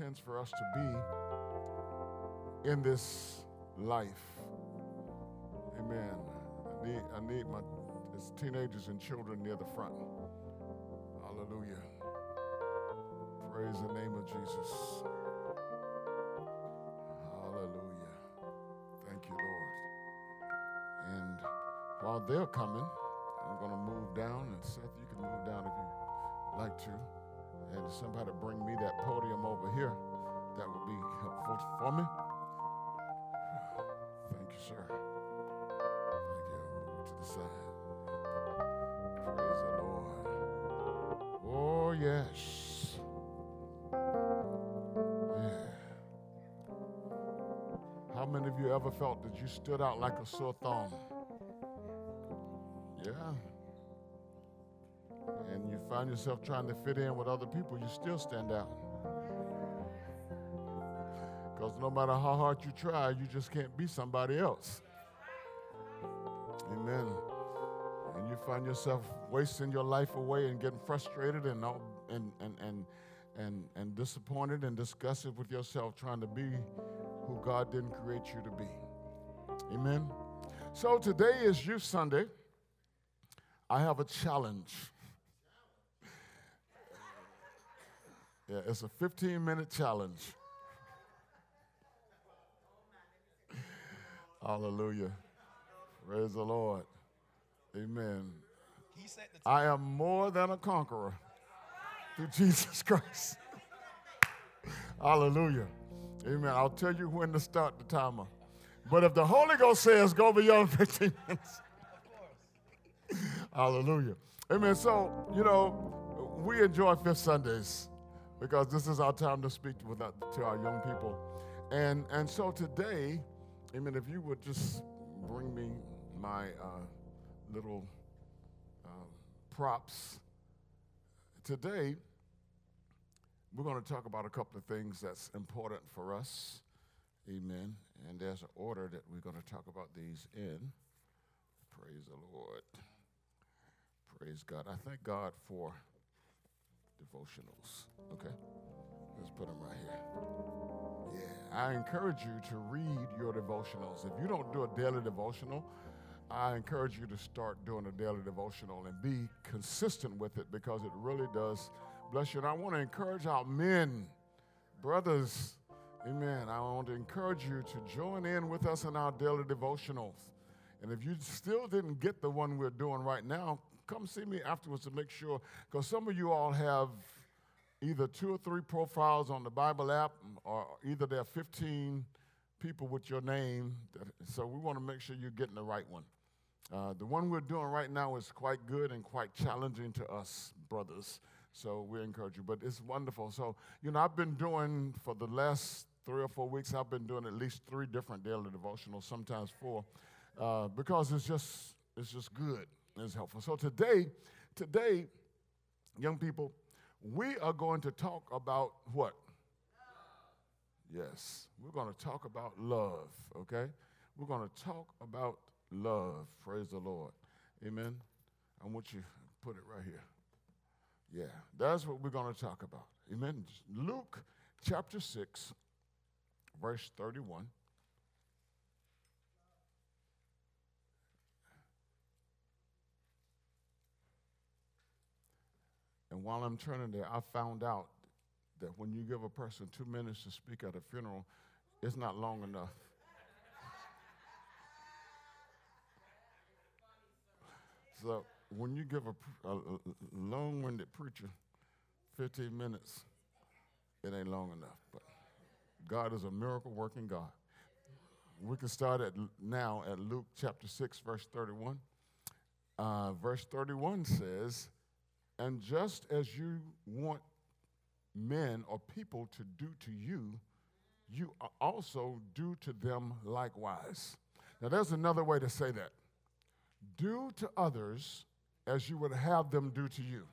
intends for us to be in this life. Amen. I need, I need my teenagers and children near the front. Hallelujah. Praise the name of Jesus. Hallelujah. Thank you, Lord. And while they're coming, I'm going to move down, and Seth, you can move down if you like to. And somebody bring me that podium over here. That would be helpful for me. Thank you, sir. Thank you. Move to the side. Praise the Lord. Oh, yes. How many of you ever felt that you stood out like a sore thumb? Find yourself trying to fit in with other people, you still stand out. Because no matter how hard you try, you just can't be somebody else. Amen. And you find yourself wasting your life away and getting frustrated and, and, and, and, and, and disappointed and disgusted with yourself trying to be who God didn't create you to be. Amen. So today is Youth Sunday. I have a challenge. Yeah, it's a 15 minute challenge. Hallelujah. Praise the Lord. Amen. I am more than a conqueror through Jesus Christ. Hallelujah. Amen. I'll tell you when to start the timer. But if the Holy Ghost says go beyond 15 minutes, hallelujah. Amen. So, you know, we enjoy Fifth Sundays because this is our time to speak with our, to our young people. And, and so today, amen, if you would just bring me my uh, little uh, props. Today, we're going to talk about a couple of things that's important for us. Amen. And there's an order that we're going to talk about these in. Praise the Lord. Praise God. I thank God for devotionals. Okay? Let's put them right here. Yeah. I encourage you to read your devotionals. If you don't do a daily devotional, I encourage you to start doing a daily devotional and be consistent with it because it really does bless you. And I want to encourage our men, brothers, amen. I want to encourage you to join in with us in our daily devotionals. And if you still didn't get the one we're doing right now, come see me afterwards to make sure, because some of you all have either two or three profiles on the Bible app, or either there are 15 people with your name. So we want to make sure you're getting the right one. Uh, the one we're doing right now is quite good and quite challenging to us, brothers. So we encourage you. But it's wonderful. So, you know, I've been doing for the last three or four weeks, I've been doing at least three different daily devotionals, sometimes four, uh, because it's just it's just good. It's helpful. So today, today, young people, we are going to talk about what? Yes, we're going to talk about love, okay? We're going to talk about love. Praise the Lord. Amen. I want you to put it right here. Yeah, that's what we're going to talk about. Amen. Luke chapter 6, verse 31. And while I'm turning there, I found out that when you give a person two minutes to speak at a funeral, it's not long enough. So when you give a, a, a long-winded preacher 15 minutes, it ain't long enough. But God is a miracle working God. We can start at now at Luke chapter 6, verse 31. Uh, verse 31 says, And just as you want men or people to do to you, you also do to them likewise. Now, there's another way to say that. Do to others as you would have them do to you.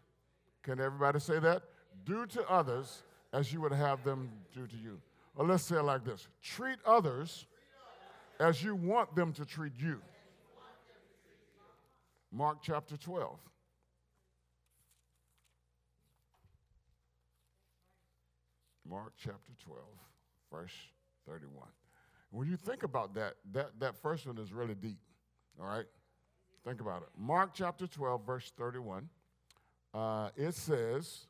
Can everybody say that? Do to others as you would have them do to you. Or let's say it like this treat others as you want them to treat you. Mark chapter 12. Mark chapter 12, verse 31. When you think about that, that, that first one is really deep. All right? Think about it. Mark chapter 12, verse 31. Uh, it says,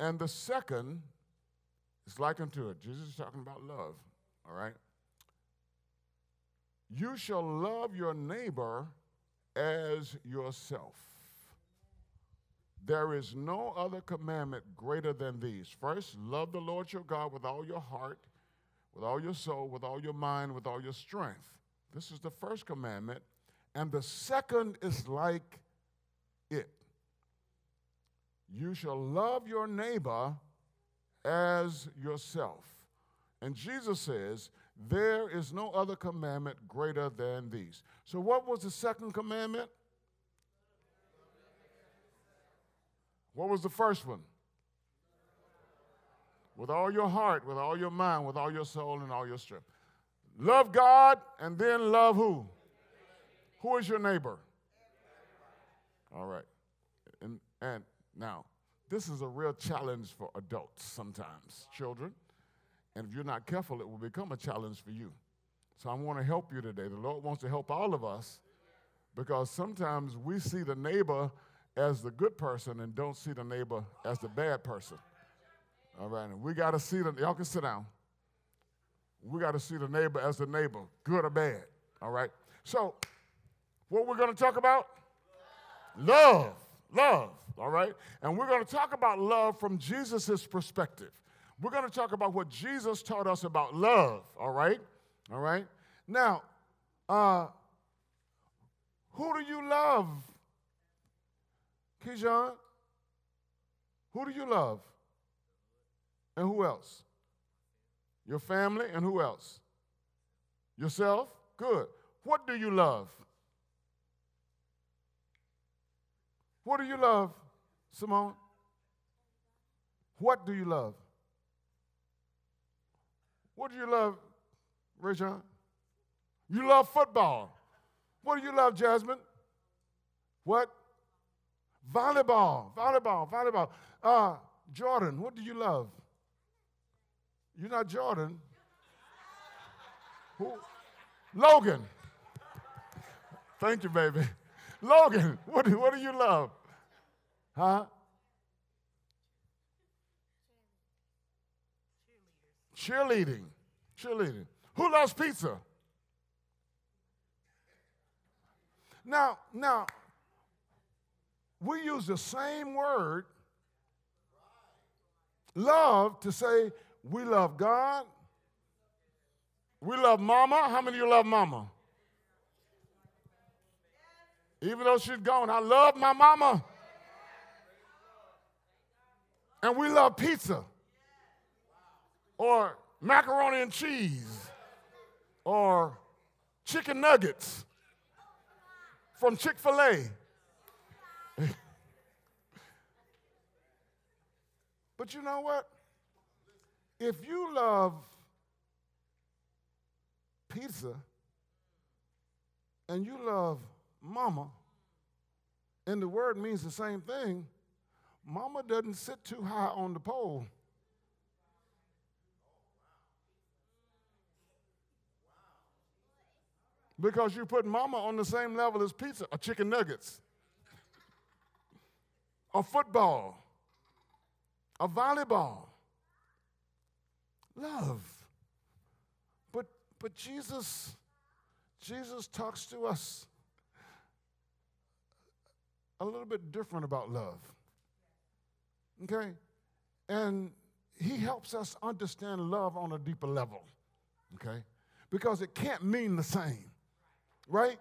and the second is like unto it. Jesus is talking about love. All right? You shall love your neighbor as yourself. There is no other commandment greater than these. First, love the Lord your God with all your heart, with all your soul, with all your mind, with all your strength. This is the first commandment. And the second is like it. You shall love your neighbor as yourself. And Jesus says, There is no other commandment greater than these. So, what was the second commandment? What was the first one? With all your heart, with all your mind, with all your soul, and all your strength. Love God and then love who? Who is your neighbor? All right. And, and now, this is a real challenge for adults sometimes, children. And if you're not careful, it will become a challenge for you. So I want to help you today. The Lord wants to help all of us because sometimes we see the neighbor as the good person and don't see the neighbor as the bad person. All right, we got to see the, y'all can sit down. We got to see the neighbor as the neighbor, good or bad. All right, so what we're going to talk about? Love. Love. All right, and we're going to talk about love from Jesus' perspective. We're going to talk about what Jesus taught us about love. All right, all right. Now, uh, who do you love Keyshawn, who do you love? And who else? Your family and who else? Yourself? Good. What do you love? What do you love, Simone? What do you love? What do you love, Rayshon? You love football. What do you love, Jasmine? What? Volleyball, volleyball, volleyball. Uh, Jordan, what do you love? You're not Jordan. Who? Logan. Thank you, baby. Logan, what do, what do you love? Huh? Cheerleading. Cheerleading. Who loves pizza? Now, now, we use the same word, love, to say we love God. We love mama. How many of you love mama? Even though she's gone, I love my mama. And we love pizza or macaroni and cheese or chicken nuggets from Chick fil A. but you know what? If you love pizza and you love mama, and the word means the same thing, mama doesn't sit too high on the pole. Because you put mama on the same level as pizza or chicken nuggets or football, a volleyball. Love. But but Jesus Jesus talks to us a little bit different about love. Okay? And he helps us understand love on a deeper level. Okay? Because it can't mean the same. Right?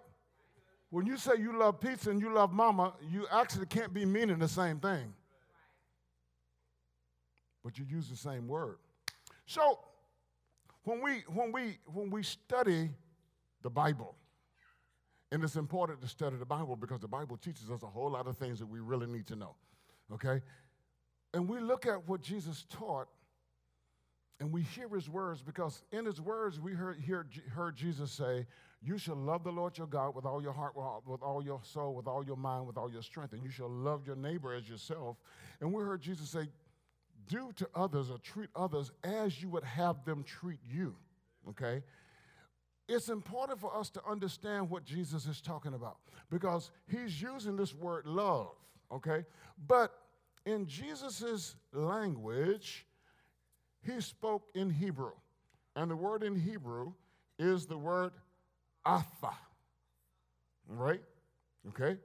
When you say you love pizza and you love mama, you actually can't be meaning the same thing. But you use the same word. So when we when we when we study the Bible, and it's important to study the Bible because the Bible teaches us a whole lot of things that we really need to know. Okay? And we look at what Jesus taught and we hear his words because in his words we heard, hear, heard Jesus say, You shall love the Lord your God with all your heart, with all your soul, with all your mind, with all your strength, and you shall love your neighbor as yourself. And we heard Jesus say, do to others or treat others as you would have them treat you, okay? It's important for us to understand what Jesus is talking about because he's using this word love, okay? But in Jesus' language, he spoke in Hebrew. And the word in Hebrew is the word atha. Right? Okay?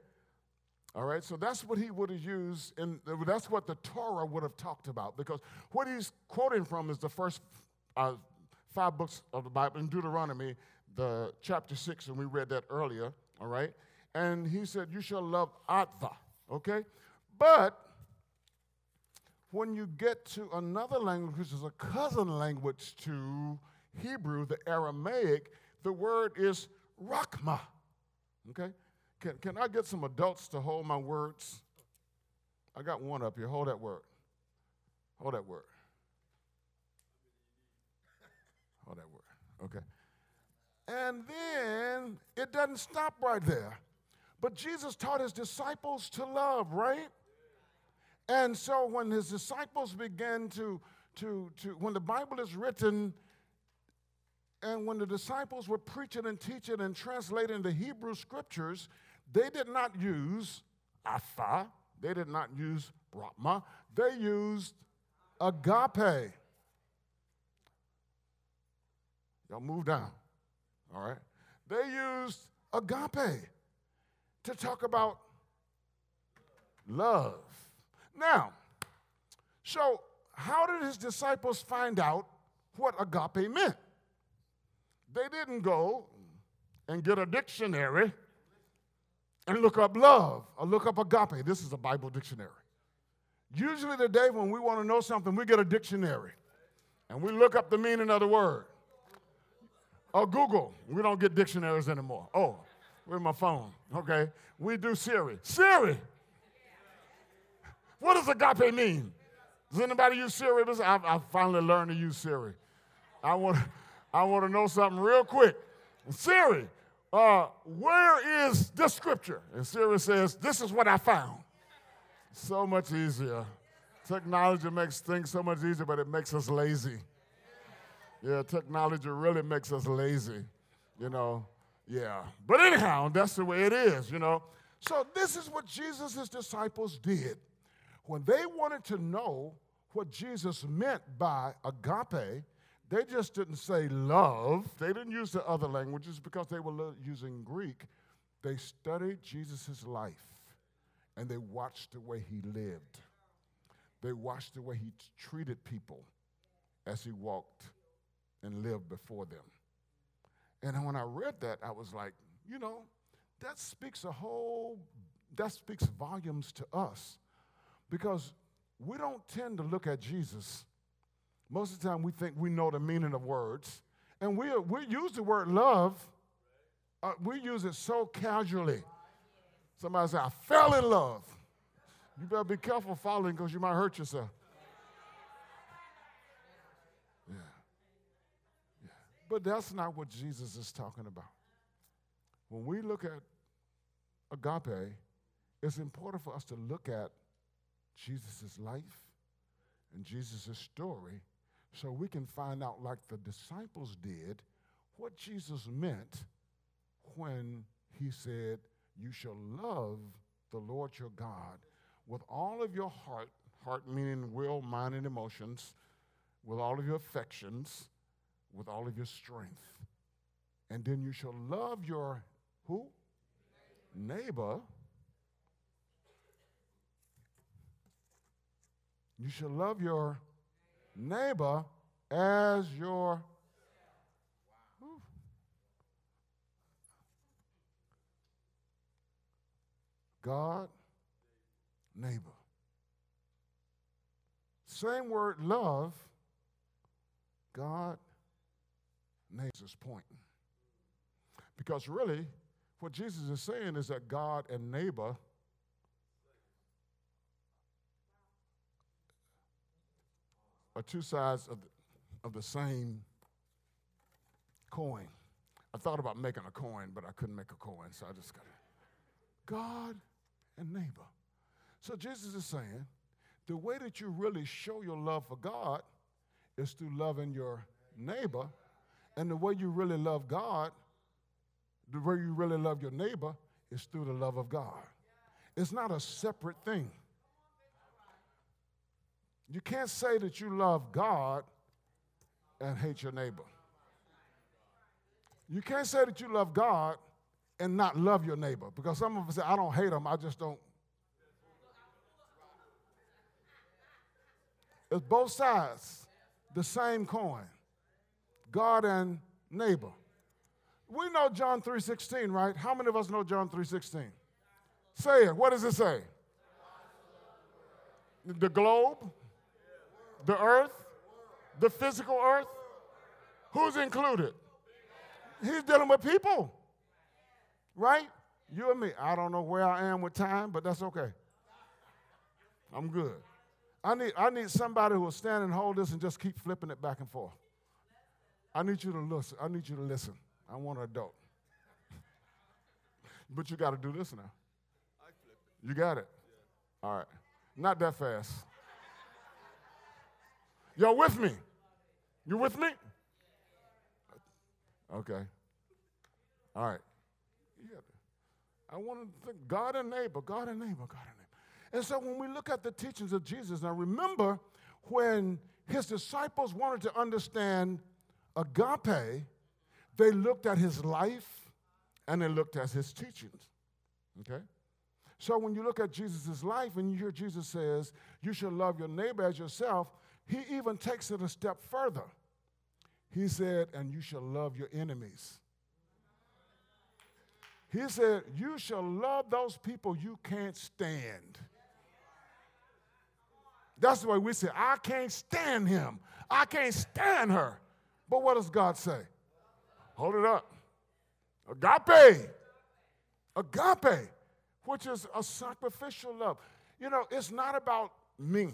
All right, so that's what he would have used, and that's what the Torah would have talked about, because what he's quoting from is the first uh, five books of the Bible in Deuteronomy, the chapter six, and we read that earlier. All right, and he said, "You shall love Atva." Okay, but when you get to another language, which is a cousin language to Hebrew, the Aramaic, the word is Rakma. Okay? Can, can I get some adults to hold my words? I got one up here. Hold that word. Hold that word. Hold that word. Okay. And then it doesn't stop right there. But Jesus taught his disciples to love, right? And so when his disciples began to, to, to when the Bible is written, and when the disciples were preaching and teaching and translating the Hebrew scriptures, they did not use Atha, they did not use Brahma, they used agape. Y'all move down, all right? They used agape to talk about love. Now, so how did his disciples find out what agape meant? They didn't go and get a dictionary and look up love or look up agape. This is a Bible dictionary. Usually, today, when we want to know something, we get a dictionary and we look up the meaning of the word. Or Google. We don't get dictionaries anymore. Oh, where's my phone? Okay. We do Siri. Siri! What does agape mean? Does anybody use Siri? I, I finally learned to use Siri. I want, I want to know something real quick. Siri, uh, where is this scripture? And Siri says, This is what I found. So much easier. Technology makes things so much easier, but it makes us lazy. Yeah, technology really makes us lazy, you know. Yeah. But anyhow, that's the way it is, you know. So this is what Jesus' disciples did. When they wanted to know what Jesus meant by agape, they just didn't say love. They didn't use the other languages because they were using Greek. They studied Jesus' life and they watched the way he lived. They watched the way he treated people as he walked and lived before them. And when I read that, I was like, you know, that speaks a whole, that speaks volumes to us because we don't tend to look at Jesus most of the time, we think we know the meaning of words. And we, we use the word love, uh, we use it so casually. Somebody say, I fell in love. You better be careful falling because you might hurt yourself. Yeah. yeah. But that's not what Jesus is talking about. When we look at agape, it's important for us to look at Jesus' life and Jesus' story so we can find out, like the disciples did, what Jesus meant when he said, You shall love the Lord your God with all of your heart, heart meaning will, mind, and emotions, with all of your affections, with all of your strength. And then you shall love your who? Neighbor. You shall love your neighbor as your God, neighbor. Same word, love, God, neighbor's pointing. Because really, what Jesus is saying is that God and neighbor are two sides of the, of the same coin. I thought about making a coin, but I couldn't make a coin, so I just got it. God and neighbor. So Jesus is saying the way that you really show your love for God is through loving your neighbor. And the way you really love God, the way you really love your neighbor, is through the love of God. It's not a separate thing. You can't say that you love God and hate your neighbor. You can't say that you love God and not love your neighbor because some of us say, I don't hate them, I just don't. It's both sides, the same coin. God and neighbor. We know John 3:16, right? How many of us know John 3:16? Say it. What does it say? The globe, the earth, the physical earth. Who's included? He's dealing with people. Right? You and me. I don't know where I am with time, but that's okay. I'm good. I need, I need somebody who will stand and hold this and just keep flipping it back and forth. I need you to listen. I need you to listen. I want an adult. but you got to do this now. You got it? All right. Not that fast. Y'all with me? You with me? Okay. All right. Yeah. I want to think God and neighbor, God and neighbor, God and neighbor. And so when we look at the teachings of Jesus, now remember when his disciples wanted to understand agape, they looked at his life and they looked at his teachings. Okay? So when you look at Jesus' life and you hear Jesus says, you should love your neighbor as yourself, he even takes it a step further. He said, and you shall love your enemies. He said, you shall love those people you can't stand. That's the way we say, I can't stand him. I can't stand her. But what does God say? Hold it up. Agape. Agape, which is a sacrificial love. You know, it's not about me.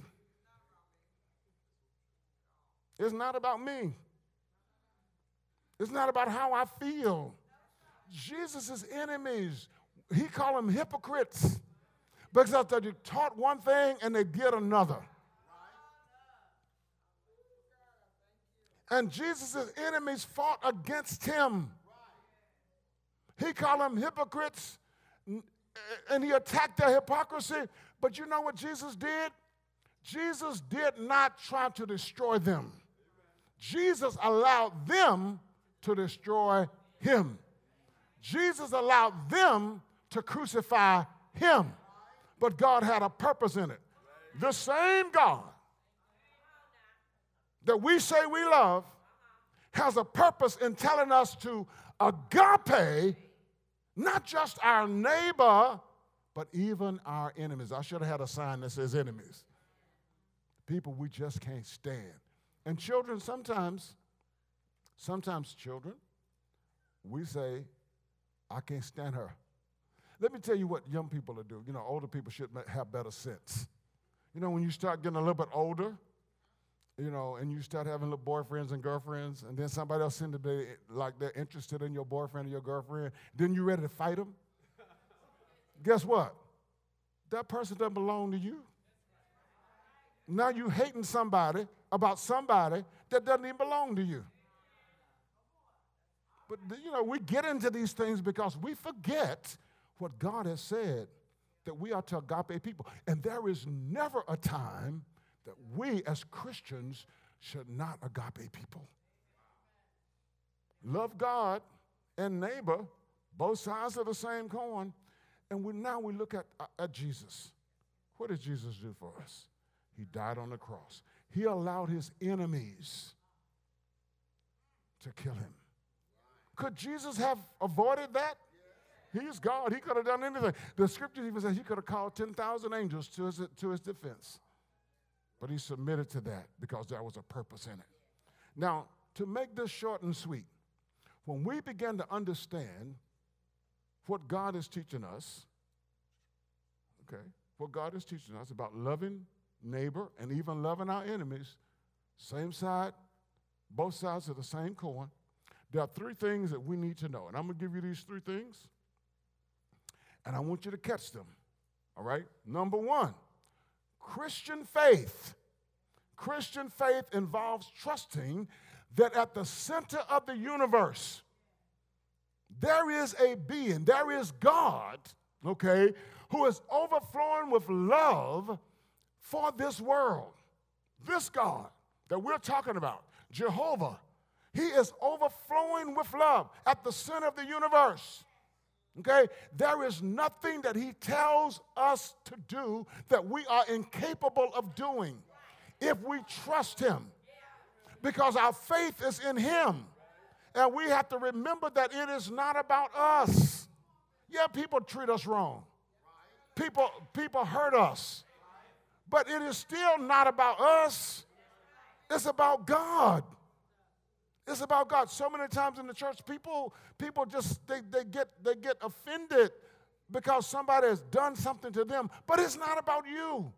It's not about me. It's not about how I feel. Jesus' enemies, he called them hypocrites because they taught one thing and they did another. And Jesus' enemies fought against him. He called them hypocrites and he attacked their hypocrisy. But you know what Jesus did? Jesus did not try to destroy them. Jesus allowed them to destroy him. Jesus allowed them to crucify him. But God had a purpose in it. The same God that we say we love has a purpose in telling us to agape not just our neighbor, but even our enemies. I should have had a sign that says enemies. People we just can't stand. And children, sometimes, sometimes children, we say, I can't stand her. Let me tell you what young people are doing. You know, older people should have better sense. You know, when you start getting a little bit older, you know, and you start having little boyfriends and girlfriends, and then somebody else seems to be like they're interested in your boyfriend or your girlfriend, then you're ready to fight them? Guess what? That person doesn't belong to you. Now you hating somebody about somebody that doesn't even belong to you. But you know, we get into these things because we forget what God has said that we are to agape people. And there is never a time that we as Christians should not agape people. Love God and neighbor, both sides of the same coin. And we, now we look at, at Jesus. What did Jesus do for us? He died on the cross. He allowed his enemies to kill him. Could Jesus have avoided that? He's God. He could have done anything. The scriptures even says he could have called 10,000 angels to his, to his defense. But he submitted to that because there was a purpose in it. Now, to make this short and sweet, when we begin to understand what God is teaching us, okay, what God is teaching us about loving neighbor and even loving our enemies, same side, both sides of the same coin, there are three things that we need to know. And I'm going to give you these three things, and I want you to catch them. All right? Number one, Christian faith, Christian faith involves trusting that at the center of the universe, there is a being, there is God, okay, who is overflowing with love for this world. This God that we're talking about, Jehovah, he is overflowing with love at the center of the universe. Okay? There is nothing that he tells us to do that we are incapable of doing if we trust him. Because our faith is in him. And we have to remember that it is not about us. Yeah, people treat us wrong. People, people hurt us. But it is still not about us. It's about God. It's about God. So many times in the church, people, people just they, they get they get offended because somebody has done something to them. But it's not about you.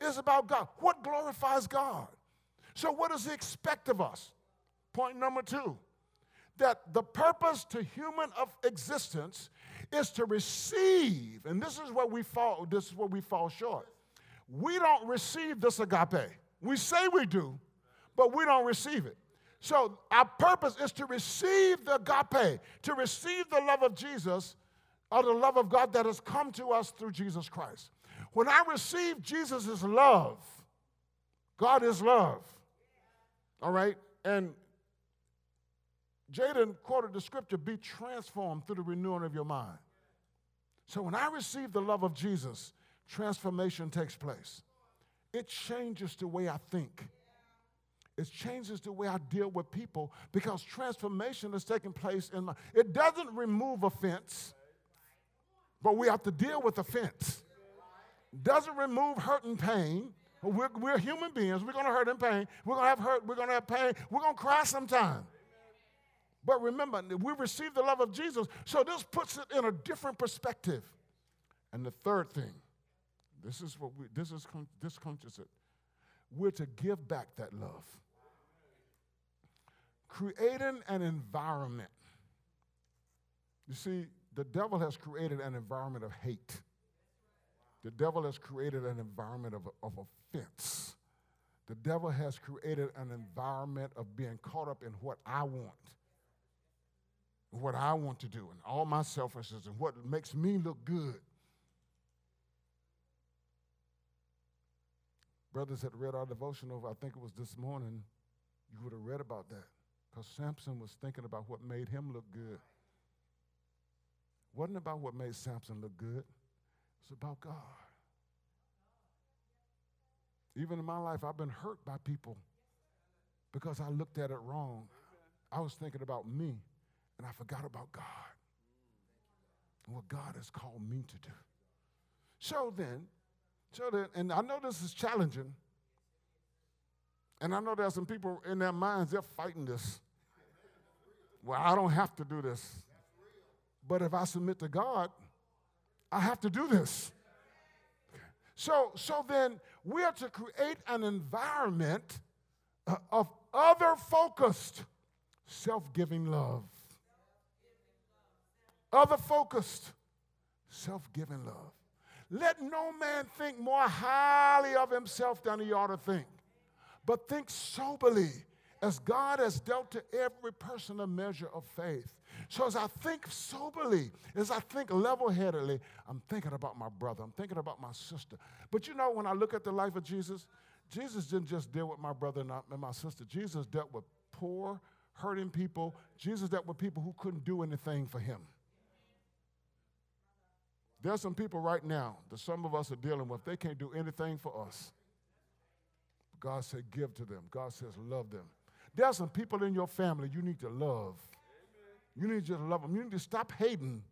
It's about God. What glorifies God? So what does he expect of us? Point number two. That the purpose to human of existence is to receive, and this is where we fall, this is where we fall short. We don't receive this agape. We say we do, but we don't receive it. So our purpose is to receive the agape, to receive the love of Jesus or the love of God that has come to us through Jesus Christ. When I receive Jesus' love, God is love. All right? And Jaden quoted the scripture be transformed through the renewing of your mind. So when I receive the love of Jesus, transformation takes place. It changes the way I think. It changes the way I deal with people because transformation is taking place in my. It doesn't remove offense, but we have to deal with offense. Doesn't remove hurt and pain. We're, we're human beings. We're going to hurt and pain. We're going to have hurt. We're going to have pain. We're going to cry sometime. But remember, we receive the love of Jesus, so this puts it in a different perspective. And the third thing, this is what we, this is this comes it. We're to give back that love creating an environment. You see, the devil has created an environment of hate. The devil has created an environment of, of offense. The devil has created an environment of being caught up in what I want, what I want to do, and all my selfishness and what makes me look good. Brothers had read our devotional, I think it was this morning, you would have read about that. Because Samson was thinking about what made him look good. Wasn't about what made Samson look good. It's about God. Even in my life, I've been hurt by people because I looked at it wrong. I was thinking about me and I forgot about God and what God has called me to do. So then, so then, and I know this is challenging, and I know there's some people in their minds, they're fighting this. Well, I don't have to do this. But if I submit to God, I have to do this. So, so then we are to create an environment uh, of other focused, self giving love. Other focused, self giving love. Let no man think more highly of himself than he ought to think, but think soberly as God has dealt to every person a measure of faith. So as I think soberly, as I think level headedly, I'm thinking about my brother, I'm thinking about my sister. But you know, when I look at the life of Jesus, Jesus didn't just deal with my brother and my sister, Jesus dealt with poor, hurting people. Jesus dealt with people who couldn't do anything for him. There's some people right now that some of us are dealing with, they can't do anything for us. God said, give to them. God says, love them. There are some people in your family you need to love. You need to love them. You need to stop hating.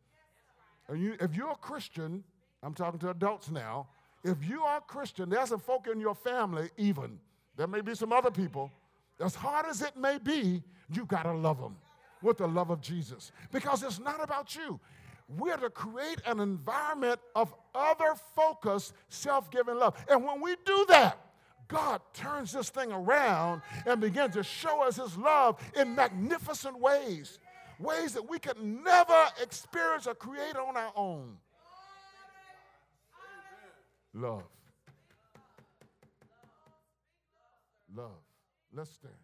And you, if you're a Christian, I'm talking to adults now. If you are a Christian, there's some folk in your family, even. There may be some other people. As hard as it may be, you got to love them with the love of Jesus. Because it's not about you. We're to create an environment of other focused, self giving love. And when we do that, God turns this thing around and begins to show us His love in magnificent ways, ways that we could never experience or create on our own. Love. Love. Let's stand.